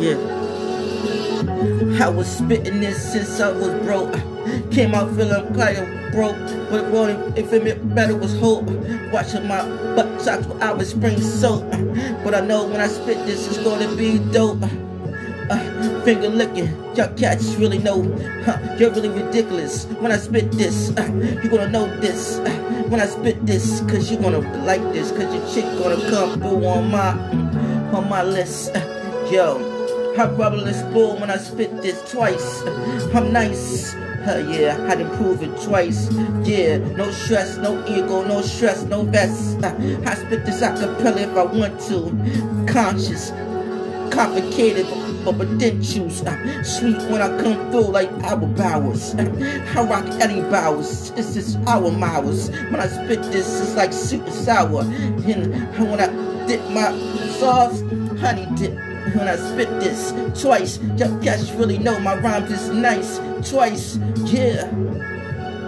Yeah. I was spitting this since I was broke. Came out feeling kind of broke, but rolling if it better was hope. Watching my butt socks I was spring soap. But I know when I spit this, it's gonna be dope. Uh, finger licking, y'all cats really know. Huh, you're really ridiculous. When I spit this, uh, you're gonna know this. Uh, when I spit this, cause you're gonna like this, cause your chick gonna come through on my on my list. Yo. I'm rubberless bull when I spit this twice. I'm nice. Uh, yeah, I done prove it twice. Yeah, no stress, no ego, no stress, no vest. I spit this acapella if I want to. Conscious, complicated, but potentials. Uh, sweet when I come through like Albert Bowers. I rock Eddie Bauers. This is our Mowers. When I spit this, it's like super sour. And when I dip my sauce, honey dip when I spit this twice. Y'all guys really know my rhymes is nice. Twice, yeah.